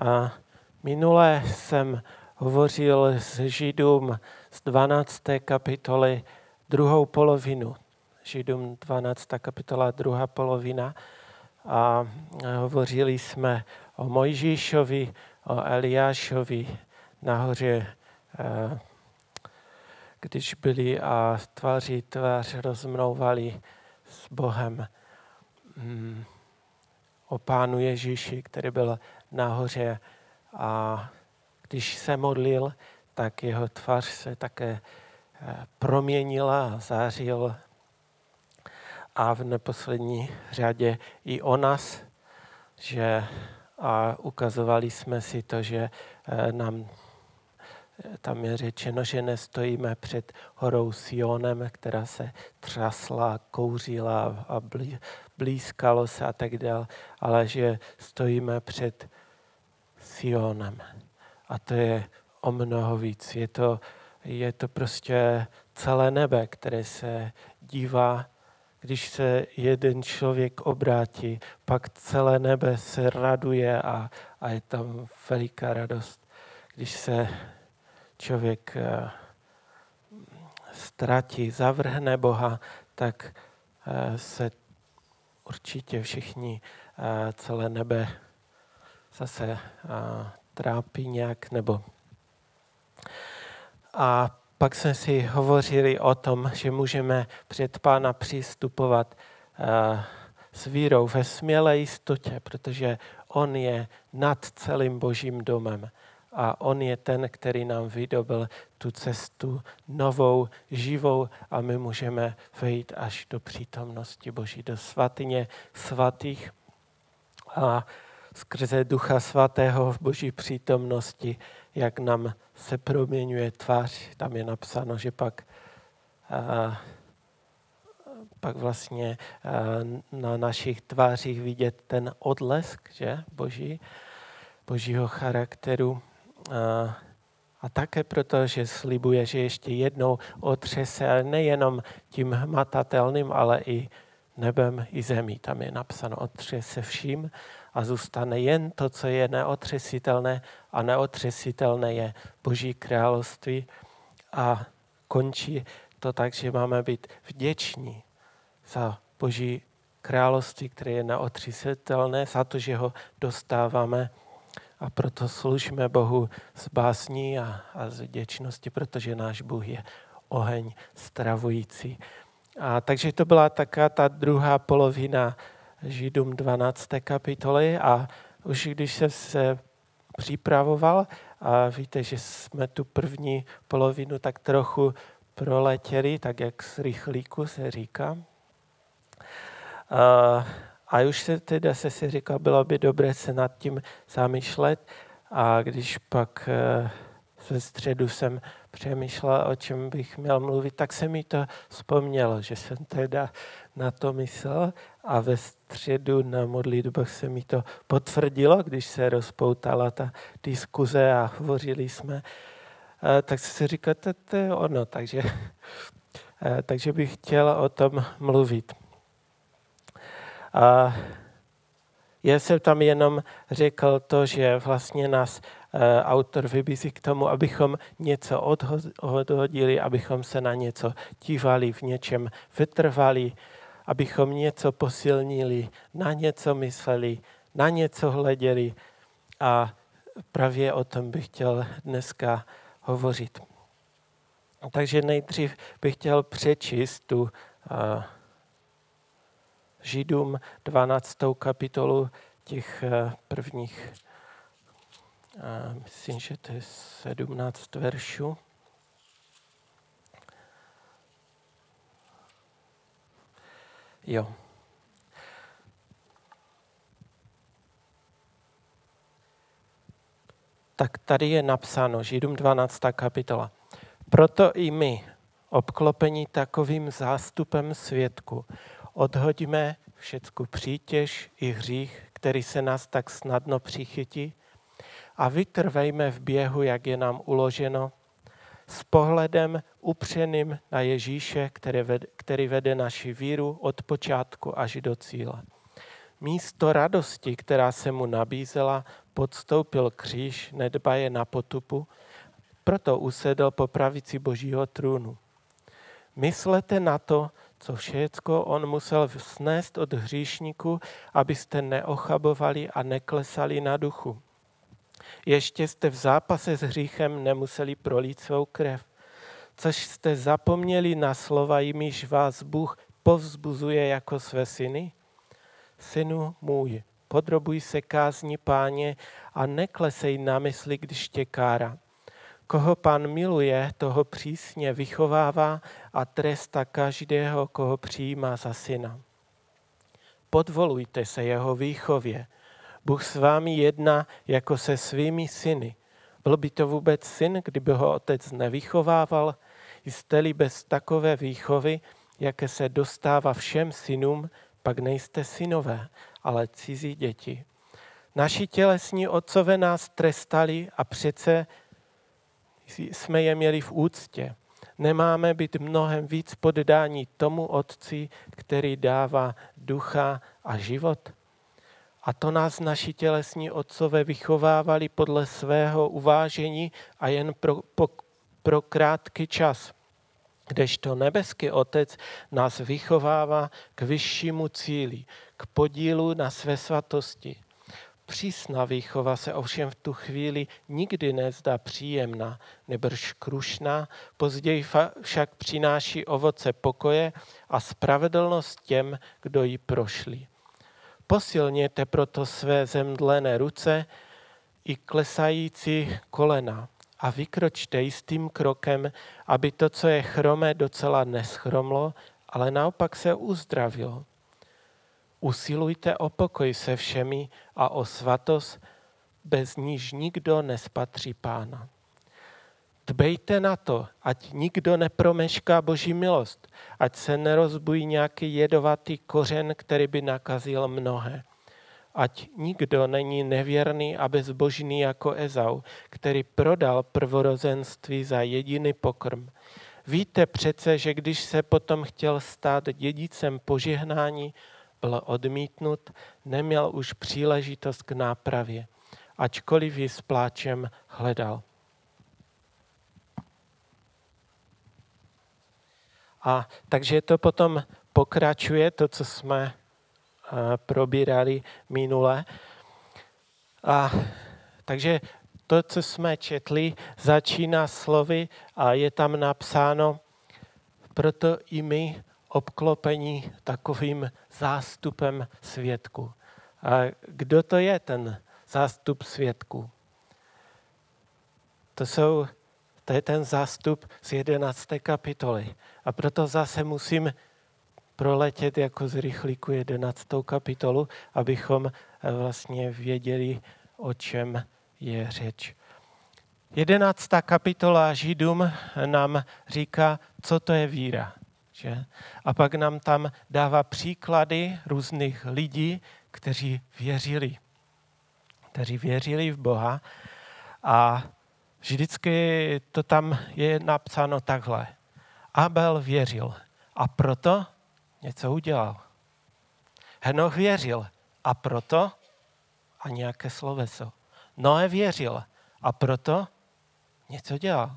A minule jsem hovořil s Židům z 12. kapitoly druhou polovinu. Židům 12. kapitola, druhá polovina. A hovořili jsme o Mojžíšovi, o Eliášovi nahoře, eh, když byli a tváří tvář rozmlouvali s Bohem mm, o Pánu Ježíši, který byl nahoře a když se modlil, tak jeho tvář se také eh, proměnila a zářil. A v neposlední řadě i o nás, že a ukazovali jsme si to, že eh, nám eh, tam je řečeno, že nestojíme před horou Sionem, která se třasla, kouřila a blízkalo se a tak dále, ale že stojíme před Sionem. A to je o mnoho víc. Je to, je to prostě celé nebe, které se dívá, když se jeden člověk obrátí, pak celé nebe se raduje a, a je tam veliká radost. Když se člověk eh, ztratí, zavrhne Boha, tak eh, se určitě všichni eh, celé nebe zase trápí nějak nebo a pak jsme si hovořili o tom, že můžeme před Pána přistupovat uh, s vírou ve smělé jistotě, protože On je nad celým božím domem. A On je ten, který nám vydobil tu cestu novou, živou a my můžeme vejít až do přítomnosti Boží, do svatyně svatých. A skrze Ducha Svatého v Boží přítomnosti, jak nám se proměňuje tvář. Tam je napsáno, že pak, a, pak vlastně a, na našich tvářích vidět ten odlesk, že, Boží, Božího charakteru. A, a také proto, že slibuje, že ještě jednou otřese, nejenom tím hmatatelným, ale i nebem i zemí. Tam je napsáno otřese vším a zůstane jen to, co je neotřesitelné a neotřesitelné je Boží království a končí to tak, že máme být vděční za Boží království, které je neotřesitelné, za to, že ho dostáváme a proto služíme Bohu s básní a, a z vděčnosti, protože náš Bůh je oheň stravující. A takže to byla taká ta druhá polovina Židům 12. kapitoly a už když jsem se připravoval a víte, že jsme tu první polovinu tak trochu proletěli, tak jak z rychlíku se říká. A, a už se teda se si říkal, bylo by dobré se nad tím zamýšlet a když pak e, ve středu jsem přemýšlel, o čem bych měl mluvit, tak se mi to vzpomnělo, že jsem teda na to myslel a ve středu na modlitbách se mi to potvrdilo, když se rozpoutala ta diskuze a hovořili jsme, tak si říkal, to, je ono, takže, takže bych chtěl o tom mluvit. A já jsem tam jenom řekl to, že vlastně nás autor vybízí k tomu, abychom něco odhodili, abychom se na něco dívali, v něčem vytrvali, abychom něco posilnili, na něco mysleli, na něco hleděli a právě o tom bych chtěl dneska hovořit. Takže nejdřív bych chtěl přečíst tu uh, Židům 12. kapitolu těch uh, prvních, uh, myslím, že to je 17 veršů. Jo. Tak tady je napsáno, Židům 12. kapitola. Proto i my, obklopení takovým zástupem světku, odhodíme všecku přítěž i hřích, který se nás tak snadno přichytí a vytrvejme v běhu, jak je nám uloženo, s pohledem upřeným na Ježíše, který vede, naši víru od počátku až do cíle. místo radosti, která se mu nabízela, podstoupil kříž, nedbaje na potupu, proto usedl po pravici božího trůnu. Myslete na to, co všecko on musel snést od hříšníků, abyste neochabovali a neklesali na duchu. Ještě jste v zápase s hříchem nemuseli prolít svou krev, což jste zapomněli na slova, jimiž vás Bůh povzbuzuje jako své syny? Synu můj, podrobuj se kázni páně a neklesej na mysli, když tě kára. Koho pán miluje, toho přísně vychovává a tresta každého, koho přijímá za syna. Podvolujte se jeho výchově. Bůh s vámi jedná jako se svými syny. Byl by to vůbec syn, kdyby ho otec nevychovával? Jste-li bez takové výchovy, jaké se dostává všem synům, pak nejste synové, ale cizí děti. Naši tělesní otcové nás trestali a přece jsme je měli v úctě. Nemáme být mnohem víc poddání tomu Otci, který dává ducha a život? A to nás naši tělesní otcové vychovávali podle svého uvážení a jen pro, po, pro krátký čas. Kdežto nebeský Otec nás vychovává k vyššímu cíli, k podílu na své svatosti. Přísná výchova se ovšem v tu chvíli nikdy nezdá příjemná, nebrž krušná, později však přináší ovoce pokoje a spravedlnost těm, kdo ji prošli. Posilněte proto své zemdlené ruce i klesající kolena a vykročte jistým krokem, aby to, co je chromé, docela neschromlo, ale naopak se uzdravilo. Usilujte o pokoj se všemi a o svatost, bez níž nikdo nespatří pána. Dbejte na to, ať nikdo nepromešká boží milost, ať se nerozbují nějaký jedovatý kořen, který by nakazil mnohé. Ať nikdo není nevěrný a bezbožný jako Ezau, který prodal prvorozenství za jediný pokrm. Víte přece, že když se potom chtěl stát dědicem požehnání, byl odmítnut, neměl už příležitost k nápravě, ačkoliv ji s pláčem hledal. A takže to potom pokračuje, to, co jsme uh, probírali minule. A takže to, co jsme četli, začíná slovy a je tam napsáno, proto i my obklopení takovým zástupem svědku. A kdo to je ten zástup svědku? To, jsou, to je ten zástup z 11. kapitoly. A proto zase musím proletět jako z rychlíku 11. kapitolu, abychom eh, vlastně věděli, o čem je řeč. 11. kapitola Židům nám říká, co to je víra. Že? A pak nám tam dává příklady různých lidí, kteří věřili. Kteří věřili v Boha. A vždycky to tam je napsáno takhle. Abel věřil a proto něco udělal. Henoch věřil a proto a nějaké sloveso. Noé věřil a proto něco dělal.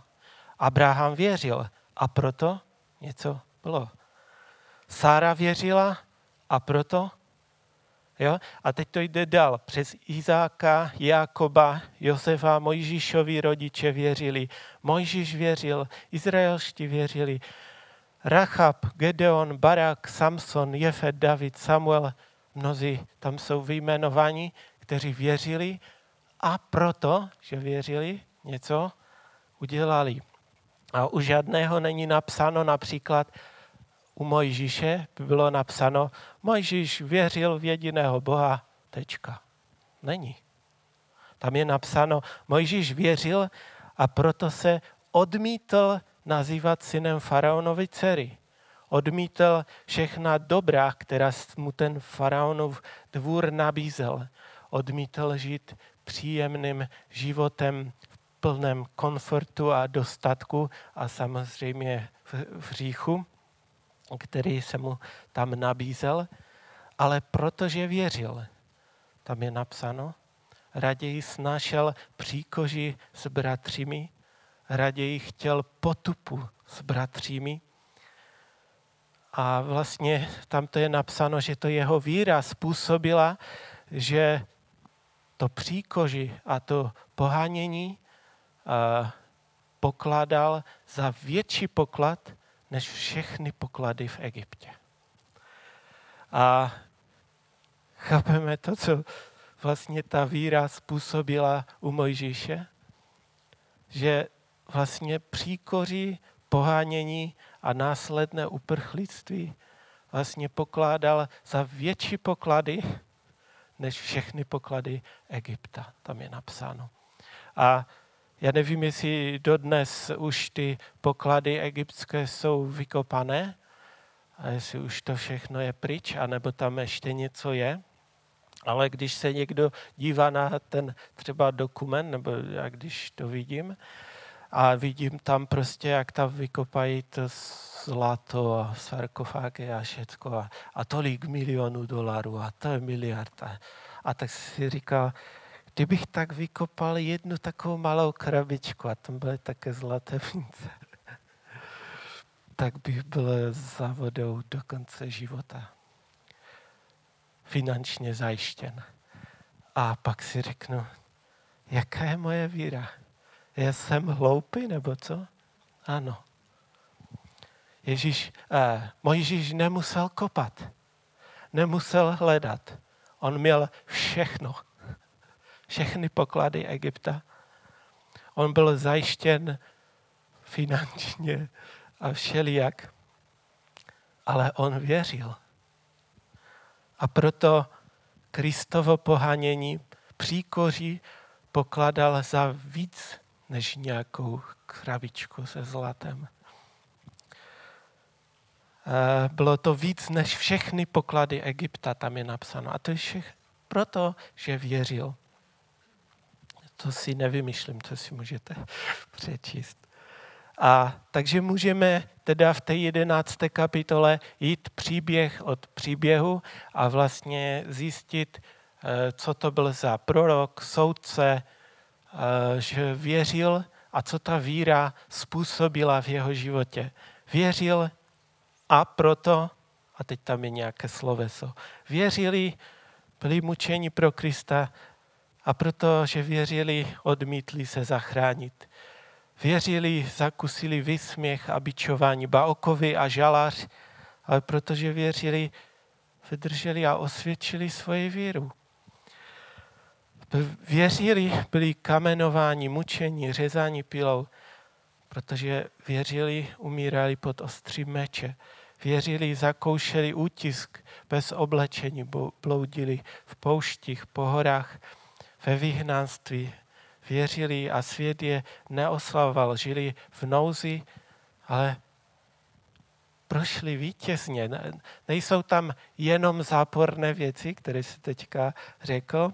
Abraham věřil a proto něco bylo. Sára věřila a proto, jo? A teď to jde dál. Přes Izáka, Jakoba, Josefa, Mojžíšovi rodiče věřili. Mojžíš věřil, Izraelští věřili. Rachab, Gedeon, Barak, Samson, Jefet, David, Samuel, mnozí tam jsou vyjmenovaní, kteří věřili a proto, že věřili, něco udělali. A u žádného není napsáno například, u Mojžíše by bylo napsáno, Mojžíš věřil v jediného Boha, tečka. Není. Tam je napsáno, Mojžíš věřil a proto se odmítl nazývat synem faraonovi dcery. Odmítl všechna dobrá, která mu ten faraonov dvůr nabízel. Odmítl žít příjemným životem v plném komfortu a dostatku a samozřejmě v, v říchu který se mu tam nabízel ale protože věřil. Tam je napsáno, raději snášel příkoži s bratřími, raději chtěl potupu s bratřími. A vlastně tam to je napsáno, že to jeho víra způsobila, že to příkoži a to pohánění pokládal za větší poklad než všechny poklady v Egyptě. A chápeme to, co vlastně ta víra způsobila u Mojžíše, že vlastně příkoří, pohánění a následné uprchlictví vlastně pokládal za větší poklady než všechny poklady Egypta. Tam je napsáno. A já nevím, jestli dodnes už ty poklady egyptské jsou vykopané, a jestli už to všechno je pryč, anebo tam ještě něco je. Ale když se někdo dívá na ten třeba dokument, nebo já když to vidím, a vidím tam prostě, jak tam vykopají to zlato a sarkofágy a všechno a, a tolik milionů dolarů a to je miliarda. A tak si říká, kdybych tak vykopal jednu takovou malou krabičku a tam byly také zlaté mince, tak bych byl za vodou do konce života. Finančně zajištěn. A pak si řeknu, jaká je moje víra? Já jsem hloupý nebo co? Ano. Ježíš, eh, Mojžíš nemusel kopat, nemusel hledat. On měl všechno všechny poklady Egypta. On byl zajištěn finančně a všelijak, ale on věřil. A proto Kristovo pohánění příkoří pokladal za víc než nějakou krabičku se zlatem. Bylo to víc než všechny poklady Egypta, tam je napsáno. A to je všech proto, že věřil. To si nevymýšlím, to si můžete přečíst. A takže můžeme teda v té jedenácté kapitole jít příběh od příběhu a vlastně zjistit, eh, co to byl za prorok, soudce, eh, že věřil a co ta víra způsobila v jeho životě. Věřil a proto, a teď tam je nějaké sloveso, věřili, byli mučeni pro Krista, a protože věřili, odmítli se zachránit. Věřili, zakusili vysměch a bičování Baokovi a žalář, ale protože věřili, vydrželi a osvědčili svoji víru. Věřili, byli kamenováni, mučení, řezání pilou, protože věřili, umírali pod ostrým meče. Věřili, zakoušeli útisk bez oblečení, bloudili v pouštích, po horách, ve vyhnanství, věřili a svět je neoslavoval, žili v nouzi, ale prošli vítězně. Nejsou tam jenom záporné věci, které se teďka řekl,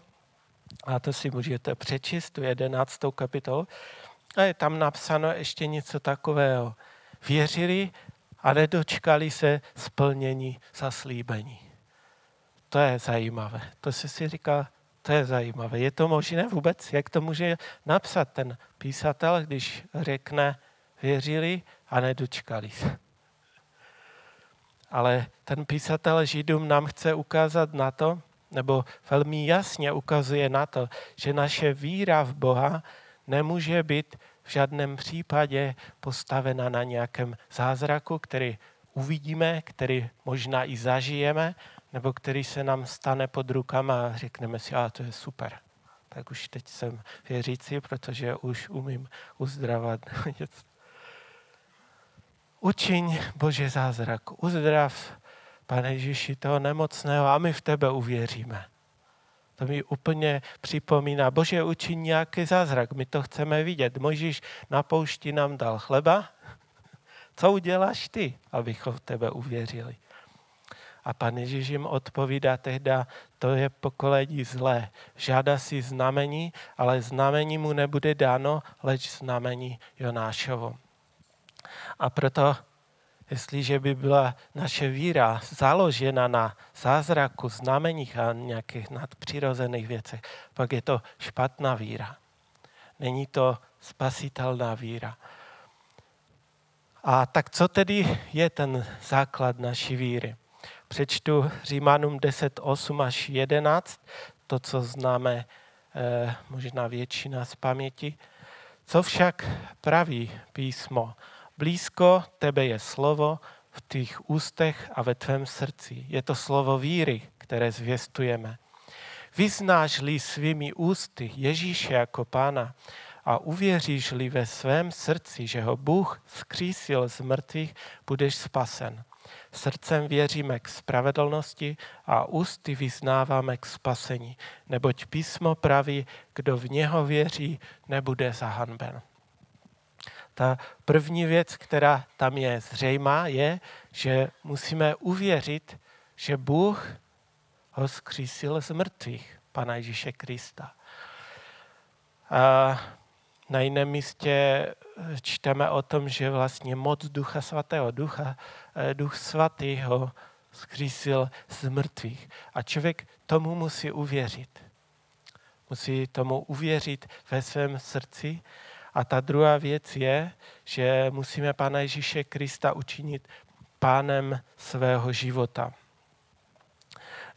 a to si můžete přečíst, tu jedenáctou kapitolu, a je tam napsáno ještě něco takového. Věřili a nedočkali se splnění zaslíbení. To je zajímavé. To se si říká, to je zajímavé. Je to možné vůbec? Jak to může napsat ten písatel, když řekne, věřili a nedočkali se? Ale ten písatel Židům nám chce ukázat na to, nebo velmi jasně ukazuje na to, že naše víra v Boha nemůže být v žádném případě postavena na nějakém zázraku, který uvidíme, který možná i zažijeme, nebo který se nám stane pod rukama a řekneme si, a to je super. Tak už teď jsem věřící, protože už umím uzdravat. Učiň Bože zázrak, uzdrav, Pane Ježíši, toho nemocného a my v tebe uvěříme. To mi úplně připomíná, Bože, učiň nějaký zázrak, my to chceme vidět. Možíš na poušti nám dal chleba, co uděláš ty, abychom v tebe uvěřili? A pan Ježíš jim odpovídá tehda, to je pokolení zlé. Žádá si znamení, ale znamení mu nebude dáno, leč znamení Jonášovo. A proto Jestliže by byla naše víra založena na zázraku, znameních a nějakých nadpřirozených věcech, pak je to špatná víra. Není to spasitelná víra. A tak co tedy je ten základ naší víry? Přečtu Římanům 10, 8 až 11, to, co známe eh, možná většina z paměti. Co však praví písmo? Blízko tebe je slovo v tvých ústech a ve tvém srdci. Je to slovo víry, které zvěstujeme. Vyznáš-li svými ústy Ježíše jako pána a uvěříš-li ve svém srdci, že ho Bůh skřísil z mrtvých, budeš spasen. Srdcem věříme k spravedlnosti a ústy vyznáváme k spasení, neboť písmo praví, kdo v něho věří, nebude zahanben. Ta první věc, která tam je zřejmá, je, že musíme uvěřit, že Bůh ho zkřísil z mrtvých, Pana Ježíše Krista. A na jiném místě čteme o tom, že vlastně moc Ducha Svatého, Ducha, eh, Duch Svatý ho zkřísil z mrtvých. A člověk tomu musí uvěřit. Musí tomu uvěřit ve svém srdci. A ta druhá věc je, že musíme Pána Ježíše Krista učinit pánem svého života.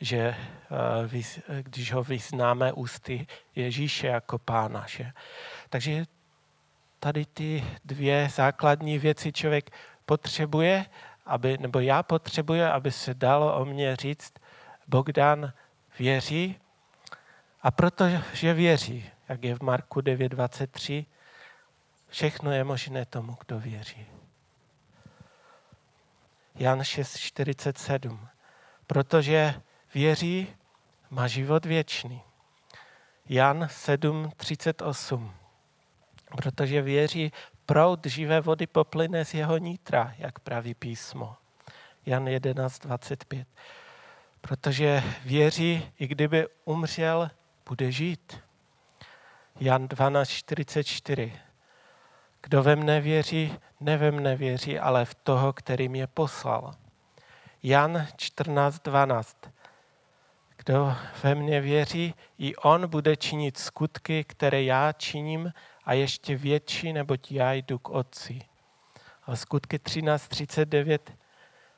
Že eh, když ho vyznáme ústy Ježíše jako pána. Že? Takže tady ty dvě základní věci člověk potřebuje, aby, nebo já potřebuji, aby se dalo o mě říct, Bogdan věří a protože věří, jak je v Marku 9.23, všechno je možné tomu, kdo věří. Jan 6.47. Protože věří, má život věčný. Jan 7.38 protože věří, proud živé vody poplyne z jeho nítra, jak praví písmo. Jan 11.25. Protože věří, i kdyby umřel, bude žít. Jan 12.44. Kdo ve mne věří, ne ve mne věří, ale v toho, který mě poslal. Jan 14.12. Kdo ve mně věří, i on bude činit skutky, které já činím a ještě větší, neboť já jdu k Otci. A skutky 13.39,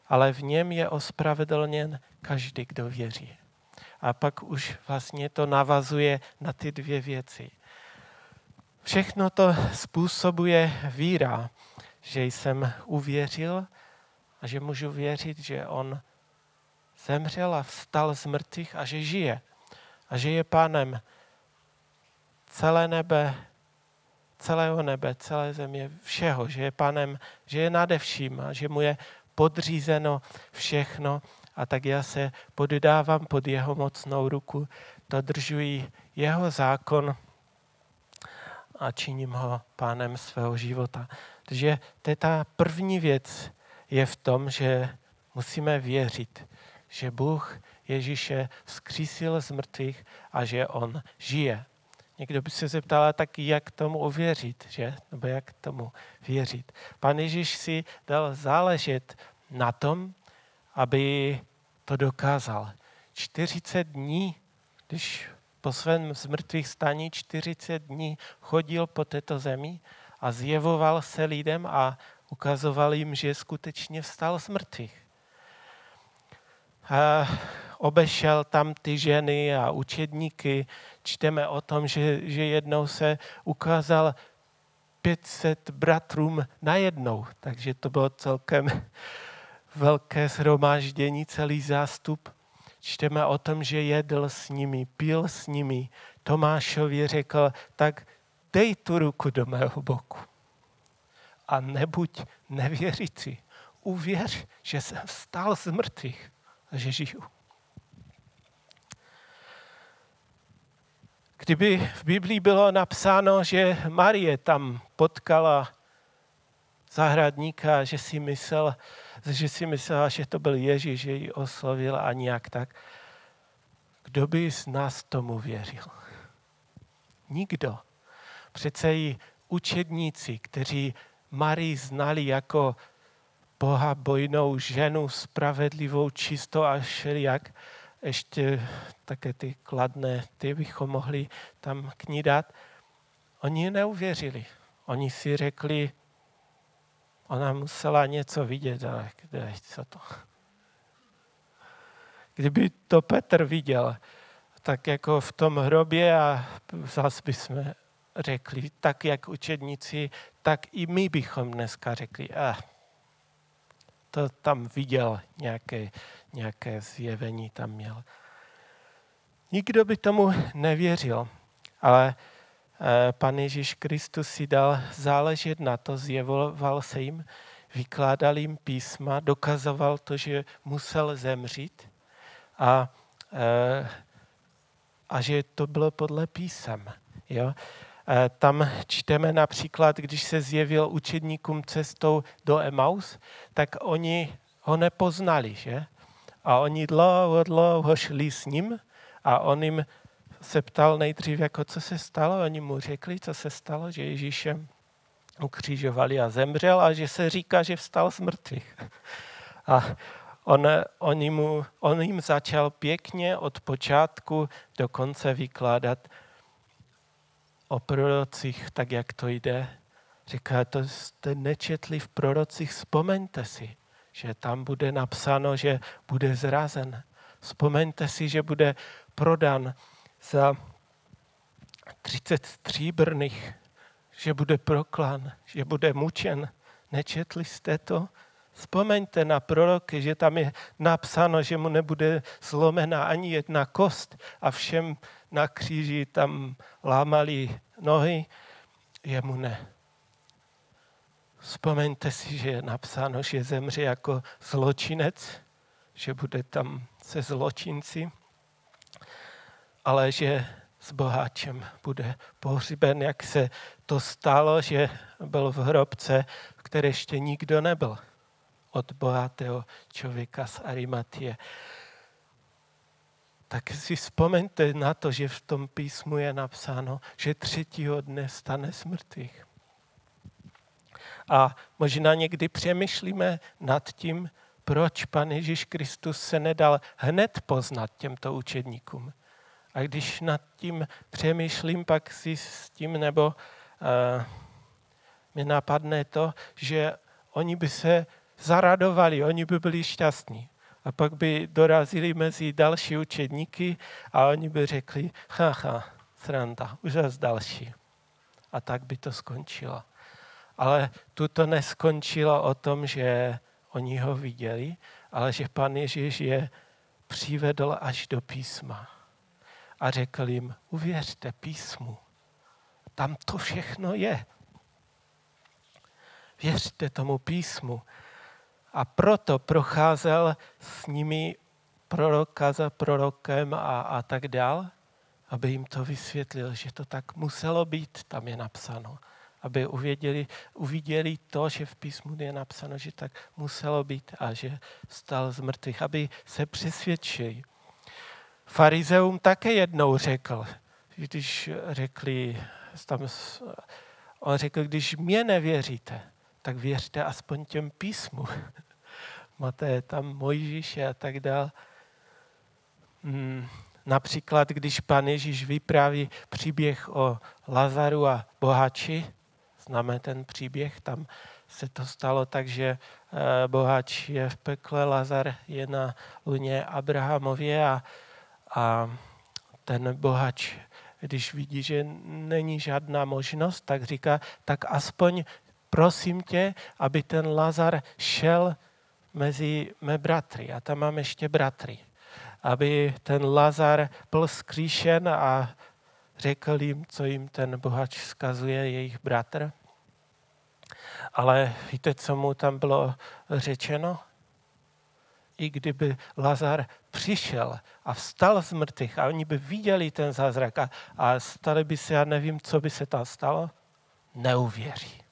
ale v něm je ospravedlněn každý, kdo věří. A pak už vlastně to navazuje na ty dvě věci. Všechno to způsobuje víra, že jsem uvěřil a že můžu věřit, že on zemřel a vstal z mrtvých a že žije. A že je pánem celé nebe, celého nebe, celé země, všeho, že je panem, že je nade vším a že mu je podřízeno všechno a tak já se poddávám pod jeho mocnou ruku, dodržuji jeho zákon a činím ho pánem svého života. Takže to je ta první věc, je v tom, že musíme věřit, že Bůh Ježíše vzkřísil z mrtvých a že On žije. Někdo by se zeptal, tak jak tomu uvěřit, že? Nebo jak tomu věřit. Pan Ježíš si dal záležet na tom, aby to dokázal. 40 dní, když po svém zmrtvých staní 40 dní chodil po této zemi a zjevoval se lidem a ukazoval jim, že skutečně vstal z mrtvých. Obešel tam ty ženy a učedníky. Čteme o tom, že, že jednou se ukázal 500 bratrům najednou, takže to bylo celkem velké shromáždění, celý zástup. Čteme o tom, že jedl s nimi, pil s nimi. Tomášovi řekl, tak dej tu ruku do mého boku. A nebuď nevěřící. Uvěř, že jsem vstal z mrtvých že žiju. Kdyby v Biblii bylo napsáno, že Marie tam potkala zahradníka, že si, myslel, že si myslela, že to byl Ježíš, že ji oslovil a nějak tak, kdo by z nás tomu věřil? Nikdo. Přece i učedníci, kteří Marii znali jako Boha bojnou ženu, spravedlivou, čistou a všelijak. Ještě také ty kladné, ty bychom mohli tam k ní dát. Oni neuvěřili. Oni si řekli, ona musela něco vidět, ale kde, co to? Kdyby to Petr viděl, tak jako v tom hrobě a zase bychom řekli, tak jak učedníci, tak i my bychom dneska řekli, ah, to tam viděl, nějaké, nějaké zjevení tam měl. Nikdo by tomu nevěřil, ale eh, Pan Ježíš Kristus si dal záležet na to, zjevoval se jim, vykládal jim písma, dokazoval to, že musel zemřít a, eh, a že to bylo podle písem. Jo? Eh, tam čteme například, když se zjevil učedníkům cestou do Emaus, tak oni ho nepoznali, že? A oni dlouho, dlouho šli s ním a on jim se ptal nejdřív, jako co se stalo. Oni mu řekli, co se stalo, že Ježíše ukřižovali a zemřel a že se říká, že vstal z mrtvých. A on, on, mu, on jim začal pěkně od počátku do konce vykládat o prorocích, tak jak to jde. Říká, to jste nečetli v prorocích, vzpomeňte si, že tam bude napsáno, že bude zrazen. Vzpomeňte si, že bude prodan za 30 stříbrných, že bude proklán, že bude mučen. Nečetli jste to? Vzpomeňte na proroky, že tam je napsáno, že mu nebude zlomena ani jedna kost a všem na kříži tam lámali nohy, jemu ne. Vzpomeňte si, že je napsáno, že zemře jako zločinec, že bude tam se zločinci, ale že s boháčem bude pohřben, jak se to stalo, že byl v hrobce, v které ještě nikdo nebyl od bohatého člověka z Arimatie. Tak si vzpomeňte na to, že v tom písmu je napsáno, že třetího dne stane smrtvých. A možná někdy přemýšlíme nad tím, proč Pan Ježíš Kristus se nedal hned poznat těmto učedníkům. A když nad tím přemýšlím, pak si s tím nebo uh, mi napadne to, že oni by se zaradovali, oni by byli šťastní. A pak by dorazili mezi další učedníky a oni by řekli, haha, sranda, už zase další. A tak by to skončilo. Ale tu to neskončilo o tom, že oni ho viděli, ale že pan Ježíš je přivedl až do písma. A řekl jim, uvěřte písmu. Tam to všechno je. Věřte tomu písmu. A proto procházel s nimi proroka za prorokem a, a tak dál, aby jim to vysvětlil, že to tak muselo být, tam je napsáno. Aby uvěděli, uviděli to, že v písmu je napsáno, že tak muselo být a že stal z mrtvých, aby se přesvědčili. Farizeum také jednou řekl, když řekli, tam, on řekl, když mě nevěříte, tak věřte aspoň těm písmu. Máte tam Mojžíše a tak dále. Hmm. Například, když pan Ježíš vypráví příběh o Lazaru a bohači, známe ten příběh, tam se to stalo tak, že eh, bohač je v pekle, Lazar je na luně Abrahamově a, a ten bohač, když vidí, že není žádná možnost, tak říká, tak aspoň prosím tě, aby ten Lazar šel mezi mé bratry. A tam mám ještě bratry. Aby ten Lazar byl skříšen a řekl jim, co jim ten bohač vzkazuje, jejich bratr. Ale víte, co mu tam bylo řečeno? I kdyby Lazar přišel a vstal z mrtvých a oni by viděli ten zázrak a, a stali by se, já nevím, co by se tam stalo, neuvěří.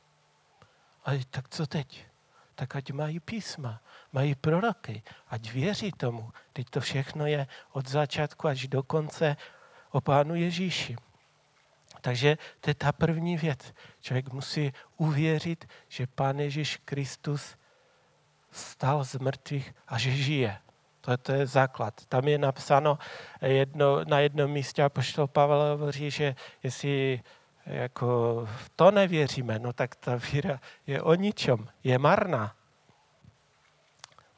Ale tak co teď? Tak ať mají písma, mají proroky, ať věří tomu. Teď to všechno je od začátku až do konce o Pánu Ježíši. Takže to je ta první věc. Člověk musí uvěřit, že Pán Ježíš Kristus stal z mrtvých a že žije. To, to je základ. Tam je napsáno jedno, na jednom místě, a poštol Pavel hovoří, že jestli jako v to nevěříme, no tak ta víra je o ničem, je marná.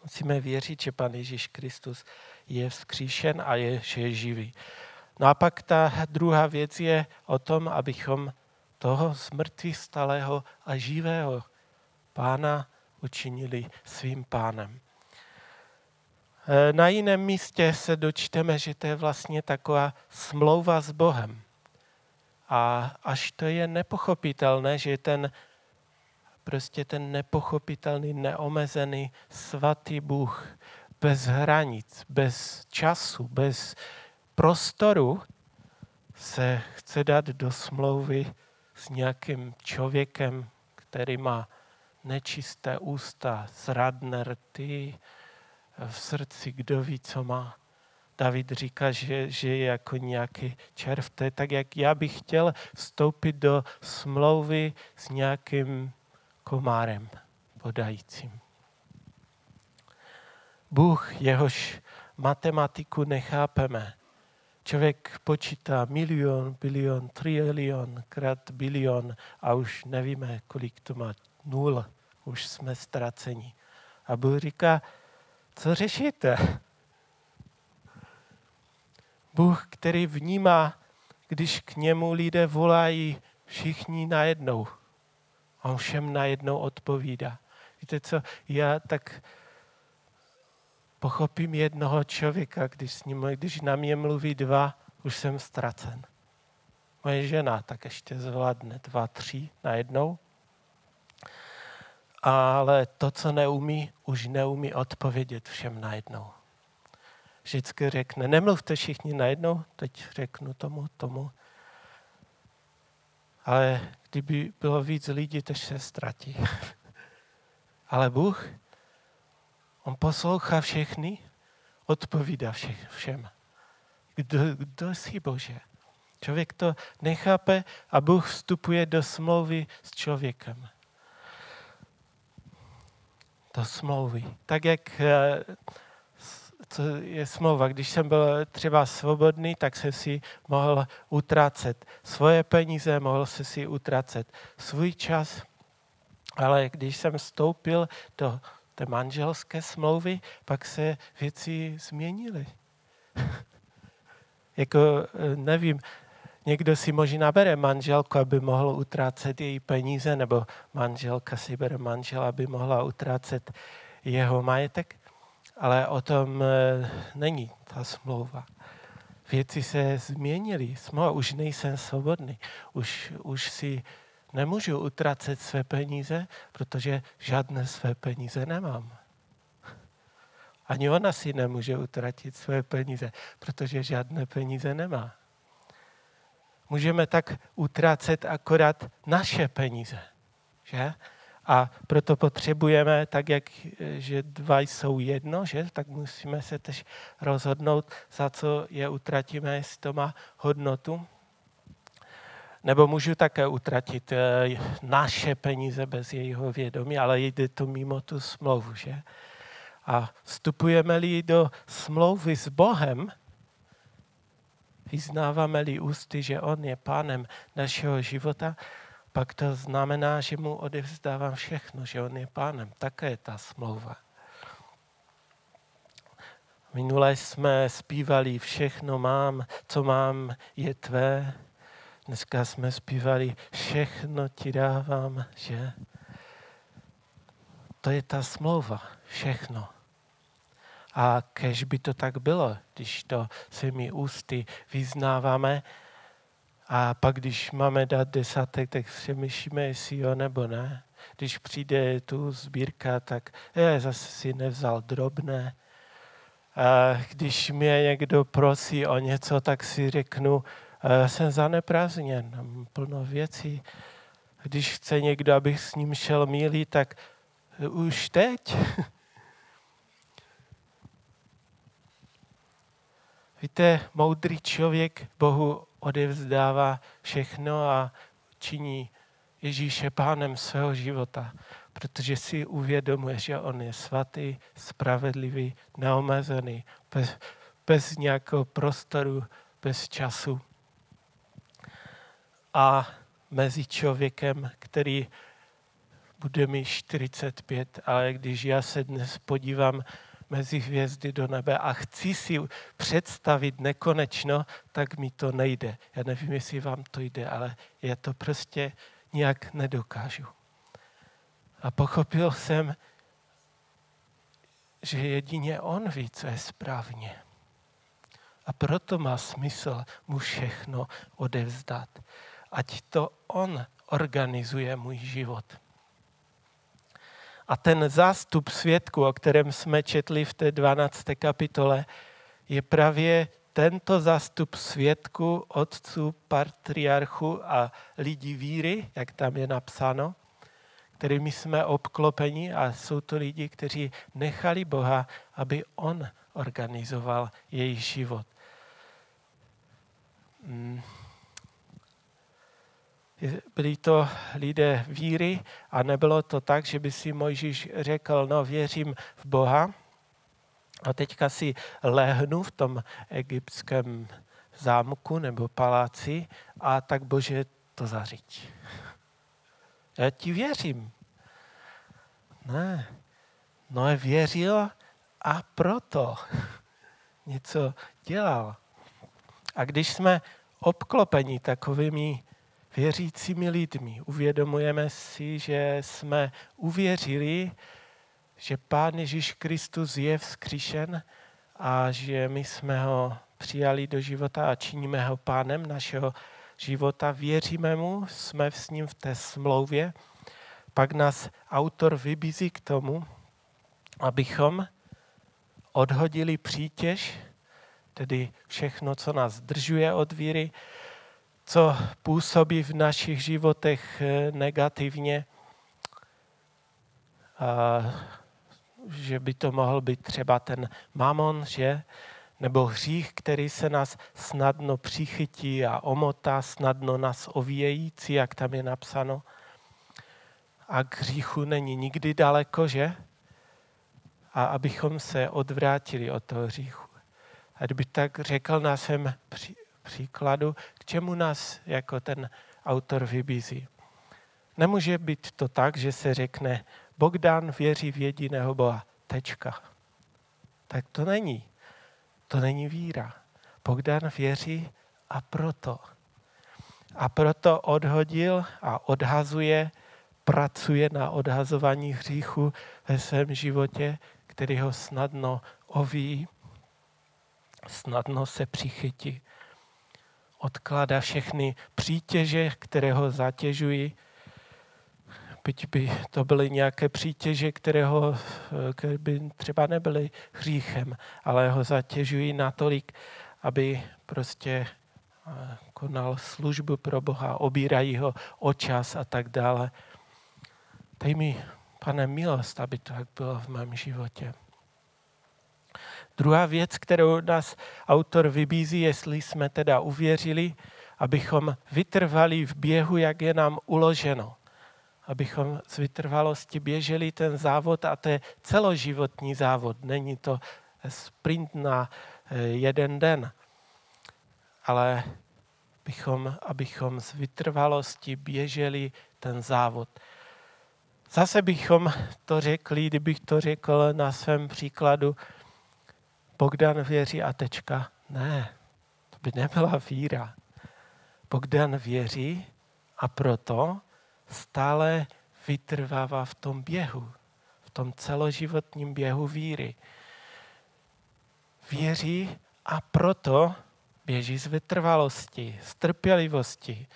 Musíme věřit, že Pan Ježíš Kristus je vzkříšen a je, že je živý. No a pak ta druhá věc je o tom, abychom toho smrtví stalého a živého pána učinili svým pánem. E, na jiném místě se dočteme, že to je vlastně taková smlouva s Bohem. A až to je nepochopitelné, že ten prostě ten nepochopitelný, neomezený, svatý Bůh, bez hranic, bez času, bez prostoru, se chce dát do smlouvy s nějakým člověkem, který má nečisté ústa, zradné rty, v srdci kdo ví, co má. David říká, že, že je jako nějaký červ. To je tak, jak já bych chtěl vstoupit do smlouvy s nějakým komárem podajícím. Bůh, jehož matematiku nechápeme. Člověk počítá milion, bilion, trilion, krát bilion a už nevíme, kolik to má. Nul. Už jsme ztraceni. A Bůh říká, co řešíte? Bůh, který vnímá, když k němu lidé volají všichni najednou. A on všem najednou odpovídá. Víte co, já tak pochopím jednoho člověka, když, s ním, když na mě mluví dva, už jsem ztracen. Moje žena tak ještě zvládne dva, tři najednou. Ale to, co neumí, už neumí odpovědět všem najednou. Vždycky řekne, nemluvte všichni najednou, teď řeknu tomu, tomu. Ale kdyby bylo víc lidí, to se ztratí. Ale Bůh, On poslouchá všechny, odpovídá všem. Kdo, kdo jsi Bože? Člověk to nechápe a Bůh vstupuje do smlouvy s člověkem. Do smlouvy. Tak jak co je smlouva. Když jsem byl třeba svobodný, tak se si mohl utracet svoje peníze, mohl se si utracet svůj čas, ale když jsem vstoupil do té manželské smlouvy, pak se věci změnily. jako, eh, nevím, někdo si možná bere manželku, aby mohl utrácet její peníze, nebo manželka si bere manžela, aby mohla utrácet jeho majetek, ale o tom eh, není ta smlouva. Věci se změnily. Smlouva, už nejsem svobodný. Už, už si nemůžu utracet své peníze, protože žádné své peníze nemám. Ani ona si nemůže utratit své peníze, protože žádné peníze nemá. Můžeme tak utracet akorát naše peníze. Že? A proto potřebujeme, tak jak že dva jsou jedno, že? tak musíme se tež rozhodnout, za co je utratíme, jestli to má hodnotu. Nebo můžu také utratit eh, naše peníze bez jejího vědomí, ale jde to mimo tu smlouvu. Že? A vstupujeme-li do smlouvy s Bohem, vyznáváme-li ústy, že On je pánem našeho života, pak to znamená, že mu odevzdávám všechno, že on je pánem. Také je ta smlouva. Minule jsme zpívali všechno mám, co mám, je tvé. Dneska jsme zpívali všechno ti dávám, že? To je ta smlouva, všechno. A kež by to tak bylo, když to svými ústy vyznáváme, a pak, když máme dát desátek, tak přemýšlíme, jestli jo nebo ne. Když přijde tu sbírka, tak je, zase si nevzal drobné. A když mě někdo prosí o něco, tak si řeknu, jsem zaneprázdněn, mám plno věcí. Když chce někdo, abych s ním šel mílí, tak už teď. Víte, moudrý člověk Bohu odevzdává všechno a činí Ježíše pánem svého života. protože si uvědomuje, že on je svatý, spravedlivý, neomezený, bez, bez nějakého prostoru, bez času. A mezi člověkem, který bude mi 45, ale když já se dnes podívám mezi hvězdy do nebe a chci si představit nekonečno, tak mi to nejde. Já nevím, jestli vám to jde, ale já to prostě nějak nedokážu. A pochopil jsem, že jedině on ví, co je správně. A proto má smysl mu všechno odevzdat. Ať to on organizuje můj život. A ten zástup svědků, o kterém jsme četli v té 12. kapitole, je právě tento zástup svědků, otců, patriarchu a lidí víry, jak tam je napsáno, kterými jsme obklopeni a jsou to lidi, kteří nechali Boha, aby On organizoval jejich život. Hmm byli to lidé víry a nebylo to tak, že by si Mojžíš řekl, no věřím v Boha a teďka si lehnu v tom egyptském zámku nebo paláci a tak Bože to zařiď. Já ti věřím. Ne. No věřil a proto něco dělal. A když jsme obklopeni takovými věřícími lidmi. Uvědomujeme si, že jsme uvěřili, že Pán Ježíš Kristus je vzkříšen a že my jsme ho přijali do života a činíme ho pánem našeho života. Věříme mu, jsme s ním v té smlouvě. Pak nás autor vybízí k tomu, abychom odhodili přítěž, tedy všechno, co nás zdržuje od víry, co působí v našich životech eh, negativně. A že by to mohl být třeba ten mamon, že? Nebo hřích, který se nás snadno přichytí a omotá, snadno nás ovějící, jak tam je napsáno. A k hříchu není nikdy daleko, že? A abychom se odvrátili od toho hříchu. A kdyby tak řekl na svém příkladu, k čemu nás jako ten autor vybízí. Nemůže být to tak, že se řekne, Bogdan věří v jediného Boha. Tečka. Tak to není. To není víra. Bogdan věří a proto. A proto odhodil a odhazuje, pracuje na odhazování hříchu ve svém životě, který ho snadno oví, snadno se přichytí odkládá všechny přítěže, které ho zatěžují. Byť by to byly nějaké přítěže, které, ho, které by třeba nebyly hříchem, ale ho zatěžují natolik, aby prostě eh, konal službu pro Boha, obírají ho o čas a tak dále. Dej mi, pane, milost, aby to tak bylo v mém životě. Druhá věc, kterou nás autor vybízí, jestli jsme teda uvěřili, abychom vytrvali v běhu, jak je nám uloženo. Abychom z vytrvalosti běželi ten závod a to je celoživotní závod. Není to sprint na eh, jeden den, ale bychom, abychom z vytrvalosti běželi ten závod. Zase bychom to řekli, kdybych to řekl na svém příkladu, Bogdan věří a tečka. Ne, to by nebyla víra. Bogdan věří a proto stále vytrvává v tom běhu, v tom celoživotním běhu víry. Věří a proto běží z vytrvalosti, z trpělivosti.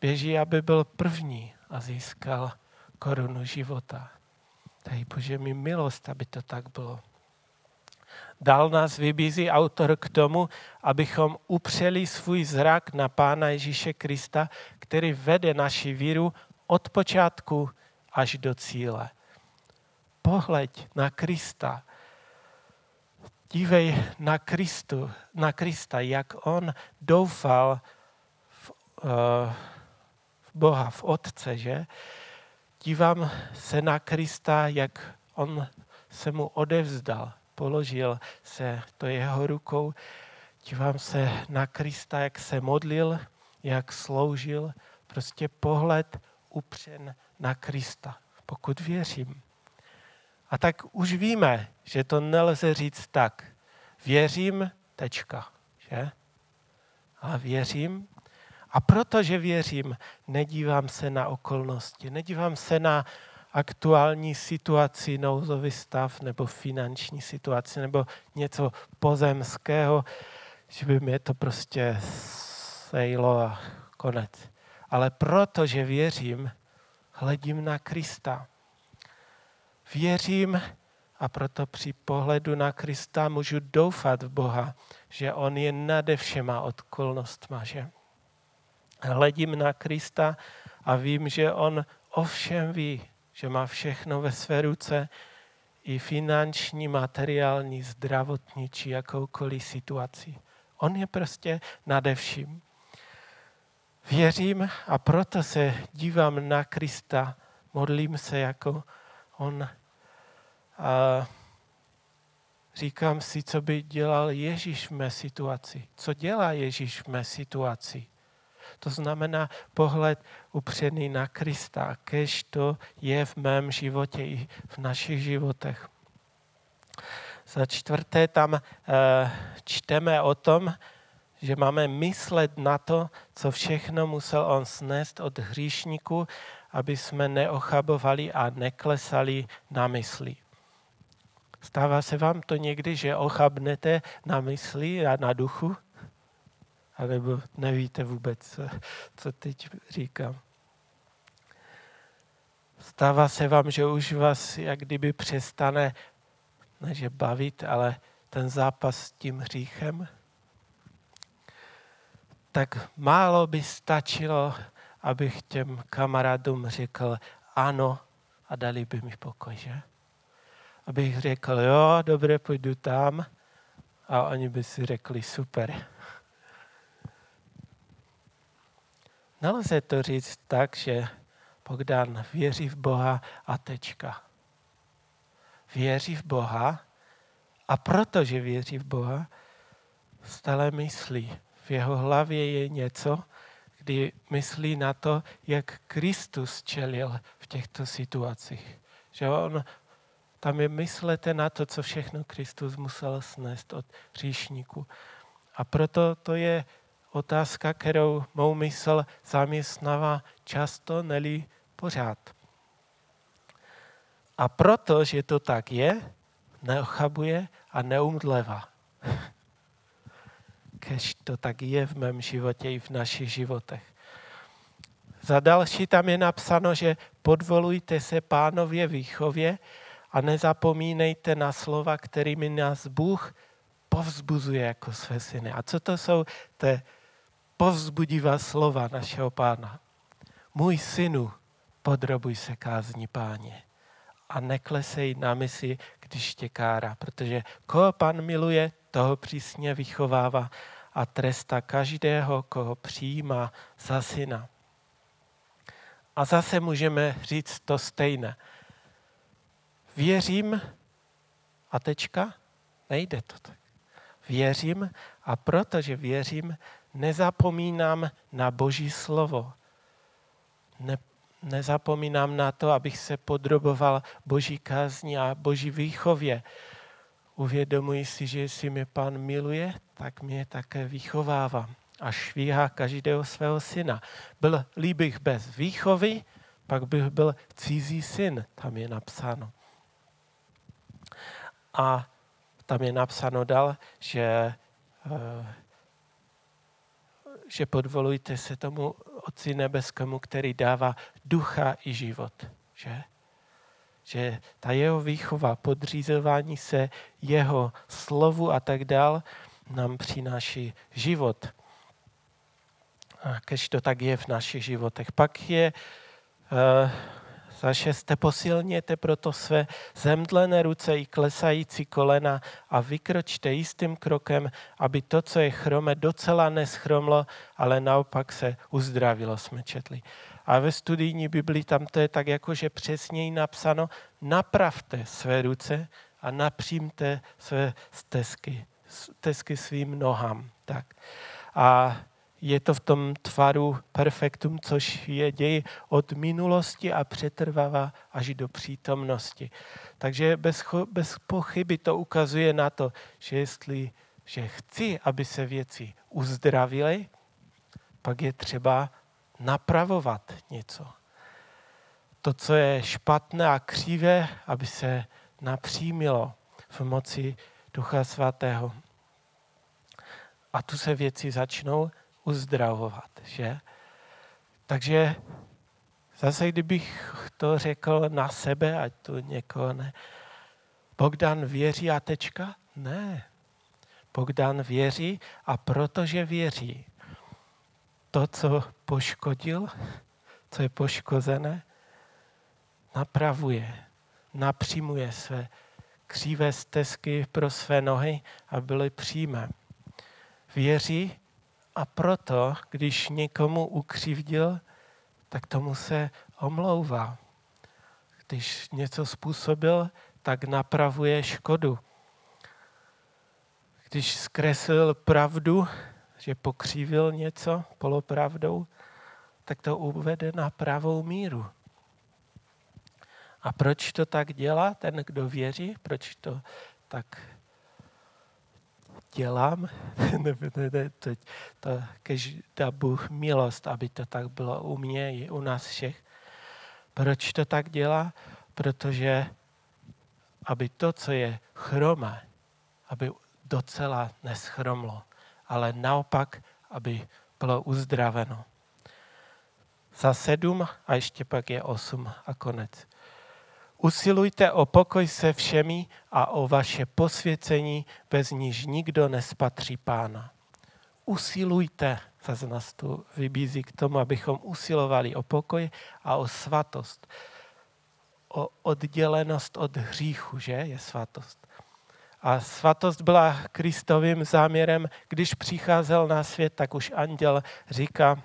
Běží, aby byl první a získal korunu života. Dej Bože mi milost, aby to tak bylo. Dal nás vybízí autor k tomu, abychom upřeli svůj zrak na Pána Ježíše Krista, který vede naši víru od počátku až do cíle. Pohleď na Krista. Dívej na, Kristu, na Krista, jak on doufal v, uh, v Boha, v Otce, že? dívám se na Krista, jak on se mu odevzdal, položil se do jeho rukou, dívám se na Krista, jak se modlil, jak sloužil, prostě pohled upřen na Krista, pokud věřím. A tak už víme, že to nelze říct tak. Věřím, tečka. Že? Ale věřím a protože věřím, nedívám se na okolnosti, nedívám se na aktuální situaci, nouzový stav nebo finanční situaci nebo něco pozemského, že by mě to prostě sejlo a konec. Ale protože věřím, hledím na Krista. Věřím a proto při pohledu na Krista můžu doufat v Boha, že On je nade všema okolnostma, že? Hledím na Krista a vím, že On o všem ví, že má všechno ve své ruce, i finanční, materiální, zdravotní či jakoukoliv situaci. On je prostě nade vším. Věřím a proto se dívám na Krista, modlím se jako on. A říkám si, co by dělal Ježíš v mé situaci. Co dělá Ježíš v mé situaci? To znamená pohled upřený na Krista, kež to je v mém životě i v našich životech. Za čtvrté tam e, čteme o tom, že máme myslet na to, co všechno musel on snést od hříšníků, aby jsme neochabovali a neklesali na mysli. Stává se vám to někdy, že ochabnete na mysli a na duchu? Anebo nevíte vůbec, co teď říkám. Stává se vám, že už vás jak kdyby přestane, neže bavit, ale ten zápas s tím hříchem? Tak málo by stačilo, abych těm kamarádům řekl ano a dali by mi pokoj, že? Abych řekl, jo, dobře, půjdu tam a oni by si řekli, super. Nelze to říct tak, že Bogdan věří v Boha a tečka. Věří v Boha a protože věří v Boha, stále myslí. V jeho hlavě je něco, kdy myslí na to, jak Kristus čelil v těchto situacích. Že on, tam je myslete na to, co všechno Kristus musel snést od říšníku. A proto to je otázka, kterou mou mysl zaměstnává často, neli pořád. A protože to tak je, neochabuje a neumdleva. Kež to tak je v mém životě i v našich životech. Za další tam je napsáno, že podvolujte se pánově výchově a nezapomínejte na slova, kterými nás Bůh povzbuzuje jako své syny. A co to jsou? To je povzbudivá slova našeho pána. Můj synu, podrobuj se kázni páně a neklesej na misi, když tě kára, protože koho pán miluje, toho přísně vychovává a tresta každého, koho přijímá za syna. A zase můžeme říct to stejné. Věřím a tečka, nejde to tak. Věřím a protože věřím, nezapomínám na Boží slovo. Ne, nezapomínám na to, abych se podroboval Boží kázni a Boží výchově. Uvědomuji si, že jestli mě pán miluje, tak mě také vychovává a švíhá každého svého syna. Byl líbych bez výchovy, pak bych byl cizí syn, tam je napsáno. A tam je napsáno dal, že uh, že podvolujte se tomu Otci nebeskému, který dává ducha i život. Že? že ta jeho výchova, podřízování se jeho slovu a tak dál nám přináší život. A kež to tak je v našich životech. Pak je uh, za šesté, posilněte proto své zemdlené ruce i klesající kolena a vykročte jistým krokem, aby to, co je chrome, docela neschromlo, ale naopak se uzdravilo, jsme četli. A ve studijní Biblii tam to je tak jako, že přesněji napsáno, napravte své ruce a napřímte své stezky, stezky svým nohám. Tak. A je to v tom tvaru perfektum, což je děj od minulosti a přetrvává až do přítomnosti. Takže bez, bez pochyby to ukazuje na to, že jestli že chci, aby se věci uzdravily, pak je třeba napravovat něco. To, co je špatné a křivé, aby se napřímilo v moci Ducha Svatého. A tu se věci začnou uzdravovat, že? Takže zase, kdybych to řekl na sebe, ať to někoho ne, Bogdan věří a tečka? Ne. Bogdan věří a protože věří, to, co poškodil, co je poškozené, napravuje, napřímuje své křívé stezky pro své nohy a byly přímé. Věří a proto, když někomu ukřivdil, tak tomu se omlouvá. Když něco způsobil, tak napravuje škodu. Když zkreslil pravdu, že pokřívil něco polopravdou, tak to uvede na pravou míru. A proč to tak dělá ten, kdo věří? Proč to tak dělám? to, to kež dá Bůh milost, aby to tak bylo u mě i u nás všech. Proč to tak dělá? Protože aby to, co je chromé, aby docela neschromlo ale naopak, aby bylo uzdraveno. Za sedm a ještě pak je osm a konec. Usilujte o pokoj se všemi a o vaše posvěcení, bez níž nikdo nespatří pána. Usilujte, zase nás tu vybízí k tomu, abychom usilovali o pokoj a o svatost. O oddělenost od hříchu, že je svatost. A svatost byla Kristovým záměrem. Když přicházel na svět, tak už anděl říká,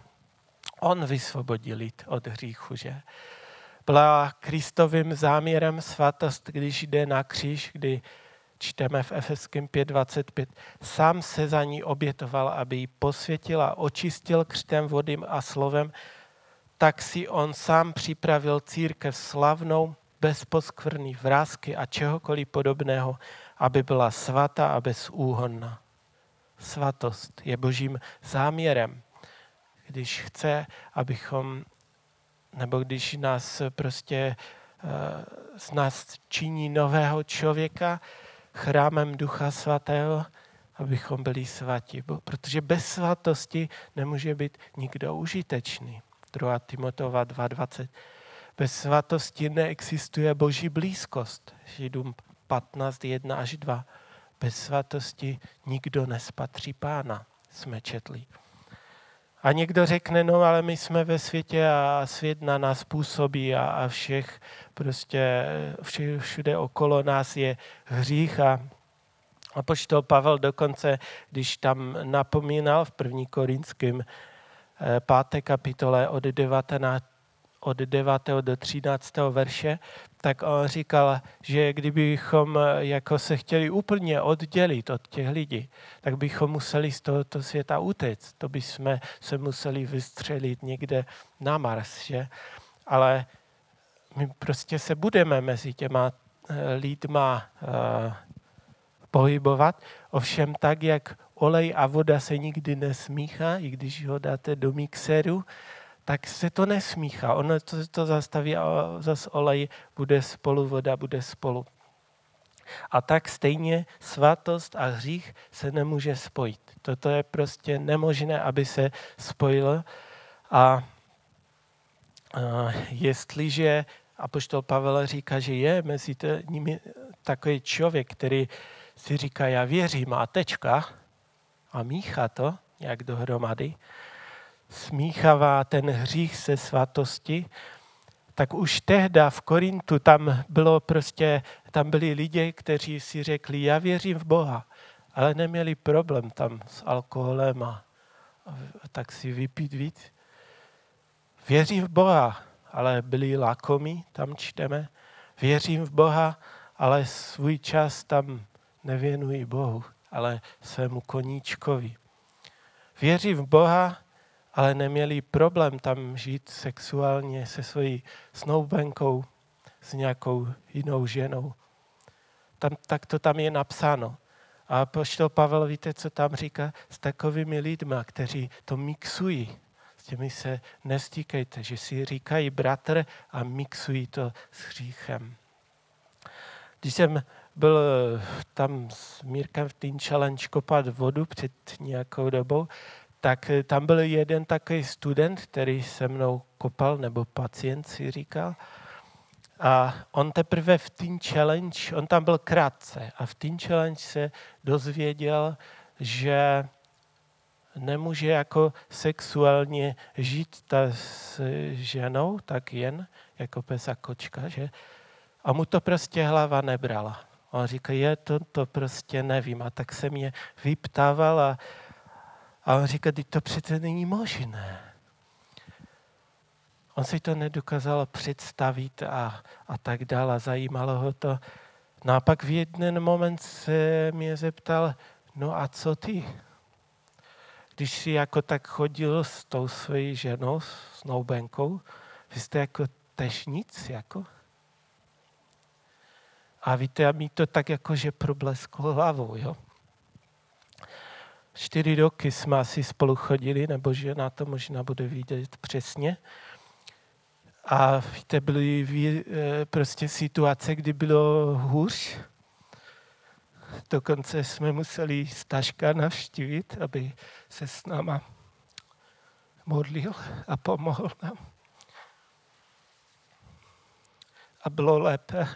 on vysvobodí lid od hříchu, že? Byla Kristovým záměrem svatost, když jde na kříž, kdy čteme v Efeským 5.25, sám se za ní obětoval, aby ji posvětil a očistil křtem vodím a slovem, tak si on sám připravil církev slavnou, bez poskvrný vrázky a čehokoliv podobného, aby byla svatá a bezúhonna. Svatost je božím záměrem. Když chce, abychom, nebo když nás prostě eh, z nás činí nového člověka chrámem Ducha Svatého, abychom byli svatí. Protože bez svatosti nemůže být nikdo užitečný. 2. Timotova 2.20. Bez svatosti neexistuje boží blízkost. Židům 15, 1 až 2. Bez svatosti nikdo nespatří pána, jsme četli. A někdo řekne, no ale my jsme ve světě a svět na nás působí a, a všech prostě vše, všude okolo nás je hřích. A a poštol Pavel dokonce, když tam napomínal v první korinském eh, páté kapitole od 19, od 9. do 13. verše, tak on říkal, že kdybychom jako se chtěli úplně oddělit od těch lidí, tak bychom museli z tohoto světa utéct. To bychom se museli vystřelit někde na Mars, že? Ale my prostě se budeme mezi těma eh, lidma uh, pohybovat, ovšem tak, jak olej a voda se nikdy nesmíchá, i když ho dáte do mixéru, tak se to nesmíchá. Ono to, to zastaví a zase olej bude spolu, voda bude spolu. A tak stejně svatost a hřích se nemůže spojit. Toto je prostě nemožné, aby se spojilo. A, a jestliže Apoštol Pavel říká, že je mezi nimi takový člověk, který si říká, já věřím a tečka a míchá to nějak dohromady, smíchavá ten hřích se svatosti, tak už tehda v Korintu tam bylo prostě, tam byli lidé, kteří si řekli, já věřím v Boha, ale neměli problém tam s alkoholem a, a tak si vypít víc. Věří v Boha, ale byli lakomí, tam čteme. Věřím v Boha, ale svůj čas tam nevěnují Bohu, ale svému koníčkovi. Věří v Boha, ale neměli problém tam žít sexuálně se svojí snoubenkou, s nějakou jinou ženou. Tam, tak to tam je napsáno. A poštol Pavel, víte, co tam říká? S takovými lidmi, kteří to mixují. S těmi se nestýkejte, že si říkají bratr a mixují to s hříchem. Když jsem byl tam s Mírkem v Teen Challenge kopat vodu před nějakou dobou, tak tam byl jeden takový student, který se mnou kopal, nebo pacient si říkal. A on teprve v Teen Challenge, on tam byl krátce, a v Teen Challenge se dozvěděl, že nemůže jako sexuálně žít ta s ženou, tak jen jako pes a kočka, že? A mu to prostě hlava nebrala. On říká, je, to, to prostě nevím. A tak se mě vyptával a, a on říká, to přece není možné. On si to nedokázal představit a, a tak dále. Zajímalo ho to. No a pak v jeden moment se mě zeptal, no a co ty? Když jsi jako tak chodil s tou svojí ženou, s noubenkou, vy jste jako tež nic, jako? A víte, a mi to tak jako, že problesklo hlavou, jo? Čtyři roky jsme asi spolu chodili, nebo že na to možná bude vidět přesně. A víte, byly eh, prostě situace, kdy bylo hůř. Dokonce jsme museli Staška navštívit, aby se s náma modlil a pomohl nám. A bylo lépe.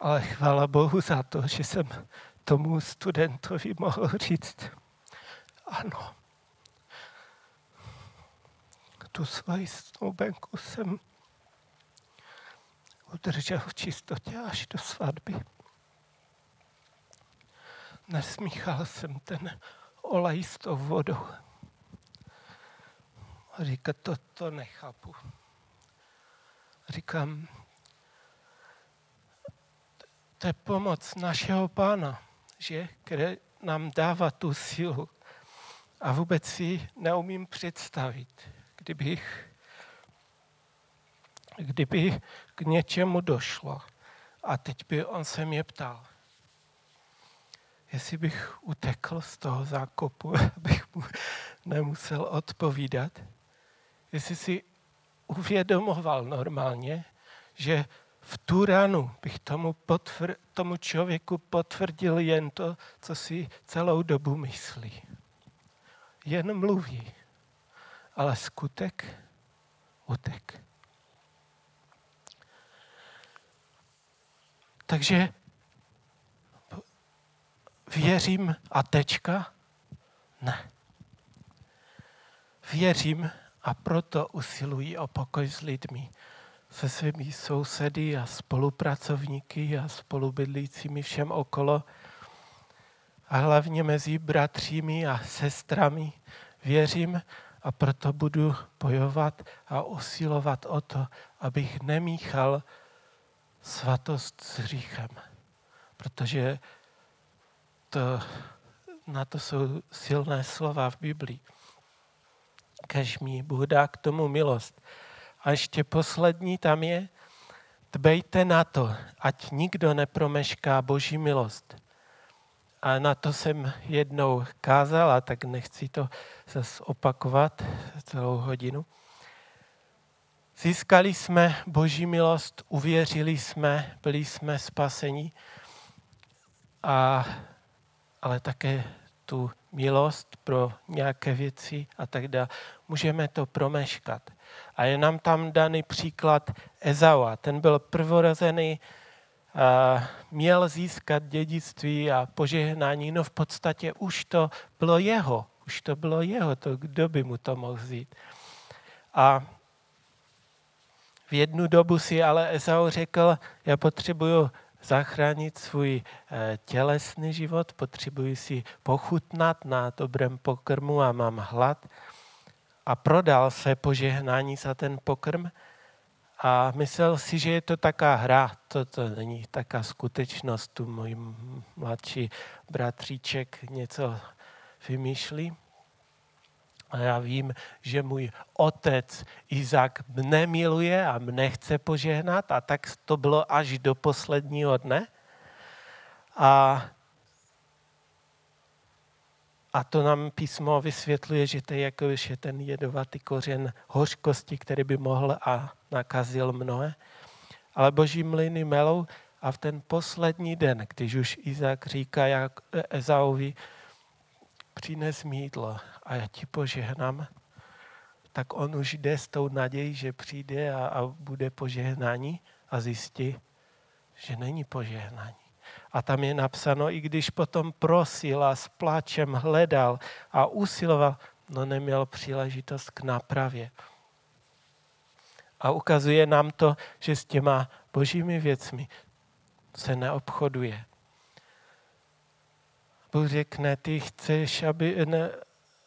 Ale chvála Bohu za to, že jsem tomu studentovi mohl říct, ano, tu svoji snoubenku jsem udržel v čistotě až do svatby. Nesmíchal jsem ten olej s tou vodou. A říká, to, to nechápu. Říkám, to je pomoc našeho pána, že, který nám dává tu sílu. A vůbec si neumím představit, kdybych, kdyby k něčemu došlo a teď by on se mě ptal, jestli bych utekl z toho zákopu, abych mu nemusel odpovídat, jestli si uvědomoval normálně, že v tu ranu bych tomu, potvr, tomu člověku potvrdil jen to, co si celou dobu myslí. Jen mluví ale skutek utek. Takže věřím a tečka? Ne. Věřím a proto usiluji o pokoj s lidmi, se svými sousedy a spolupracovníky a spolubydlícími všem okolo a hlavně mezi bratřími a sestrami. Věřím a proto budu bojovat a usilovat o to, abych nemíchal svatost s hříchem. Protože to, na to jsou silné slova v Biblii. Kež mi Bůh dá k tomu milost. A ještě poslední tam je, dbejte na to, ať nikdo nepromešká Boží milost. A na to jsem jednou kázal, a tak nechci to zase opakovat celou hodinu. Získali jsme Boží milost, uvěřili jsme, byli jsme spaseni, a, ale také tu milost pro nějaké věci a tak dále. Můžeme to promeškat. A je nám tam daný příklad Ezaua. Ten byl prvorozený měl získat dědictví a požehnání, no v podstatě už to bylo jeho. Už to bylo jeho, to kdo by mu to mohl vzít. A v jednu dobu si ale Esau řekl, já potřebuju zachránit svůj eh, tělesný život, potřebuji si pochutnat na dobrém pokrmu a mám hlad. A prodal se požehnání za ten pokrm a myslel si, že je to taká hra, to, to není taká skutečnost, tu můj mladší bratříček něco vymýšlí. A já vím, že můj otec Izák mne miluje a mne chce požehnat a tak to bylo až do posledního dne. A, a to nám písmo vysvětluje, že to je jako je ten jedovatý kořen hořkosti, který by mohl a nakazil mnohé. Ale boží mlyny melou a v ten poslední den, když už Izák říká jak Ezauvi, přines mi jídlo a já ti požehnám, tak on už jde s tou nadějí, že přijde a, a bude požehnání a zjistí, že není požehnání. A tam je napsáno, i když potom prosil a s pláčem hledal a usiloval, no neměl příležitost k nápravě. A ukazuje nám to, že s těma božími věcmi se neobchoduje. Bůh řekne, ty chceš, aby, ne,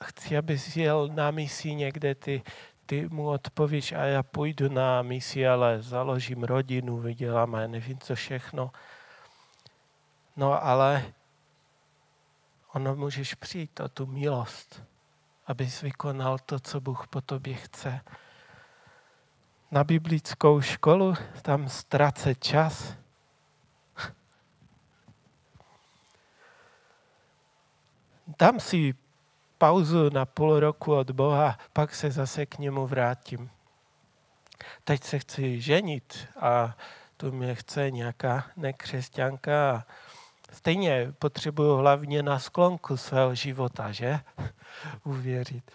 chci, aby jel na misi někde, ty, ty mu odpovíš a já půjdu na misi, ale založím rodinu, vydělám a nevím co všechno. No ale ono můžeš přijít o tu milost, abys vykonal to, co Bůh po tobě chce. Na biblickou školu tam ztracet čas, dám si pauzu na půl roku od Boha, pak se zase k němu vrátím. Teď se chci ženit a tu mě chce nějaká nekřesťanka. Stejně potřebuju hlavně na sklonku svého života, že? Uvěřit.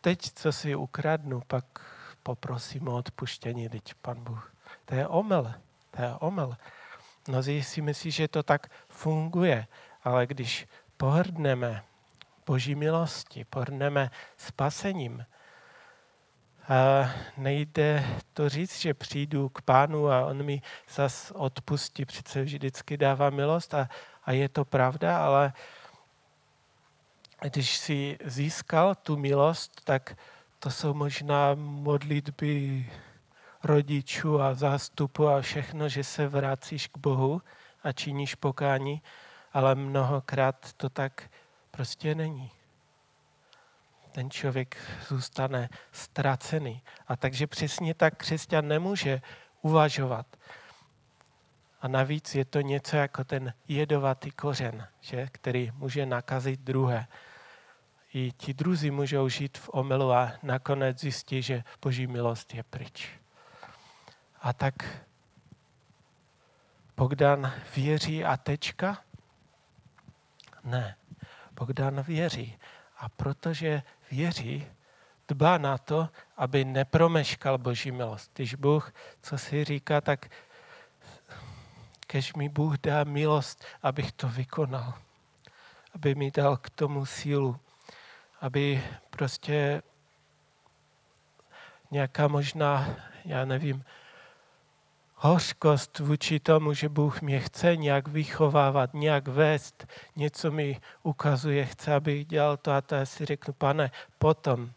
Teď, co si ukradnu, pak poprosím o odpuštění, teď pan Bůh. To je omyl. To je omyl. Mnozí si myslí, že to tak funguje. Ale když pohrdneme Boží milosti, pohrdneme spasením, a nejde to říct, že přijdu k pánu a on mi zas odpustí, přece vždycky dává milost a, a je to pravda, ale když si získal tu milost, tak to jsou možná modlitby rodičů a zástupu a všechno, že se vracíš k Bohu a činíš pokání, ale mnohokrát to tak prostě není. Ten člověk zůstane ztracený. A takže přesně tak křesťan nemůže uvažovat. A navíc je to něco jako ten jedovatý kořen, že? který může nakazit druhé. I ti druzí můžou žít v omylu a nakonec zjistí, že boží milost je pryč. A tak Bogdan věří a tečka? Ne. Bogdan věří. A protože věří, dbá na to, aby nepromeškal Boží milost. Když Bůh, co si říká, tak kež mi Bůh dá milost, abych to vykonal. Aby mi dal k tomu sílu. Aby prostě nějaká možná, já nevím, hořkost vůči tomu, že Bůh mě chce nějak vychovávat, nějak vést, něco mi ukazuje, chce, abych dělal to a to. Já si řeknu, pane, potom,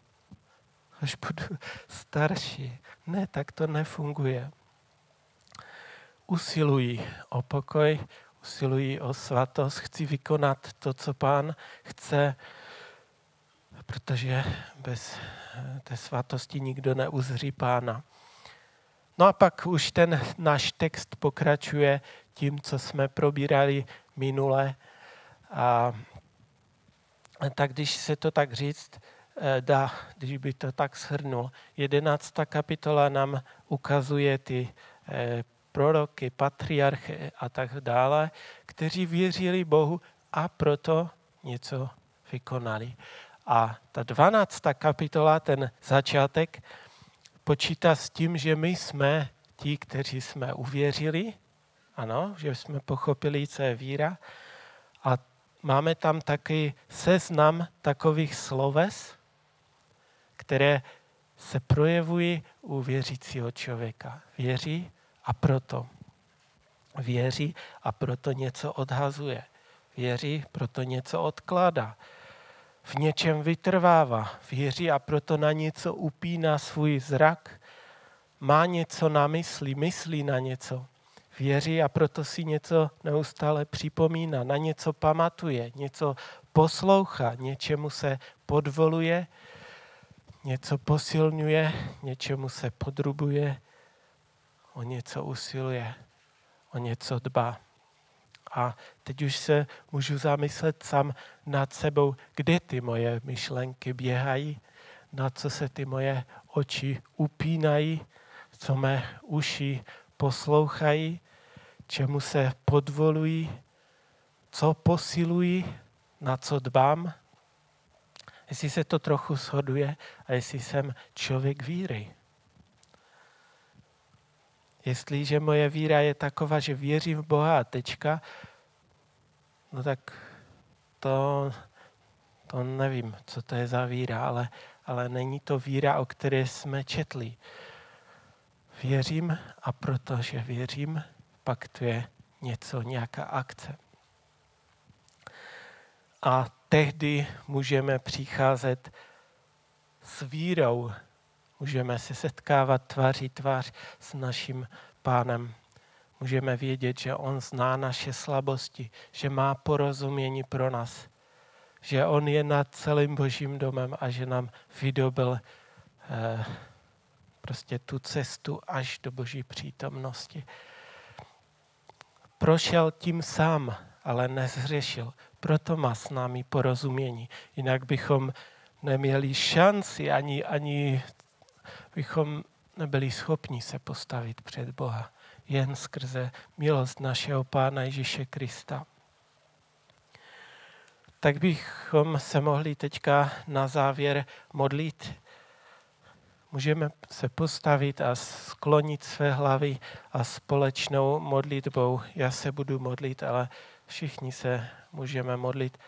až budu starší. Ne, tak to nefunguje. Usiluji o pokoj, usiluji o svatost, chci vykonat to, co pán chce, protože bez té svatosti nikdo neuzří pána. No a pak už ten náš text pokračuje tím, co jsme probírali minule. A tak když se to tak říct eh, dá, když by to tak shrnul, jedenáctá kapitola nám ukazuje ty eh, proroky, patriarchy a tak dále, kteří věřili Bohu a proto něco vykonali. A ta dvanáctá kapitola, ten začátek, počítá s tím, že my jsme ti, kteří jsme uvěřili, ano, že jsme pochopili, co je víra. A máme tam taky seznam takových sloves, které se projevují u věřícího člověka. Věří a proto. Věří a proto něco odhazuje. Věří, proto něco odkládá. V něčem vytrvává, věří a proto na něco upíná svůj zrak, má něco na mysli, myslí na něco, věří a proto si něco neustále připomíná, na něco pamatuje, něco poslouchá, něčemu se podvoluje, něco posilňuje, něčemu se podrubuje, o něco usiluje, o něco dbá. A teď už se můžu zamyslet sám nad sebou, kde ty moje myšlenky běhají, na co se ty moje oči upínají, co mé uši poslouchají, čemu se podvolují, co posilují, na co dbám. Jestli se to trochu shoduje a jestli jsem člověk víry. Jestliže moje víra je taková, že věřím v Boha a tečka, no tak to, to nevím, co to je za víra, ale, ale není to víra, o které jsme četli. Věřím a protože věřím, pak to je něco, nějaká akce. A tehdy můžeme přicházet s vírou Můžeme se setkávat tváří tvář s naším pánem. Můžeme vědět, že on zná naše slabosti, že má porozumění pro nás, že on je nad celým božím domem a že nám vydobil eh, prostě tu cestu až do boží přítomnosti. Prošel tím sám, ale nezřešil. Proto má s námi porozumění. Jinak bychom neměli šanci ani, ani bychom nebyli schopni se postavit před Boha jen skrze milost našeho Pána Ježíše Krista. Tak bychom se mohli teďka na závěr modlit. Můžeme se postavit a sklonit své hlavy a společnou modlitbou. Já se budu modlit, ale všichni se můžeme modlit.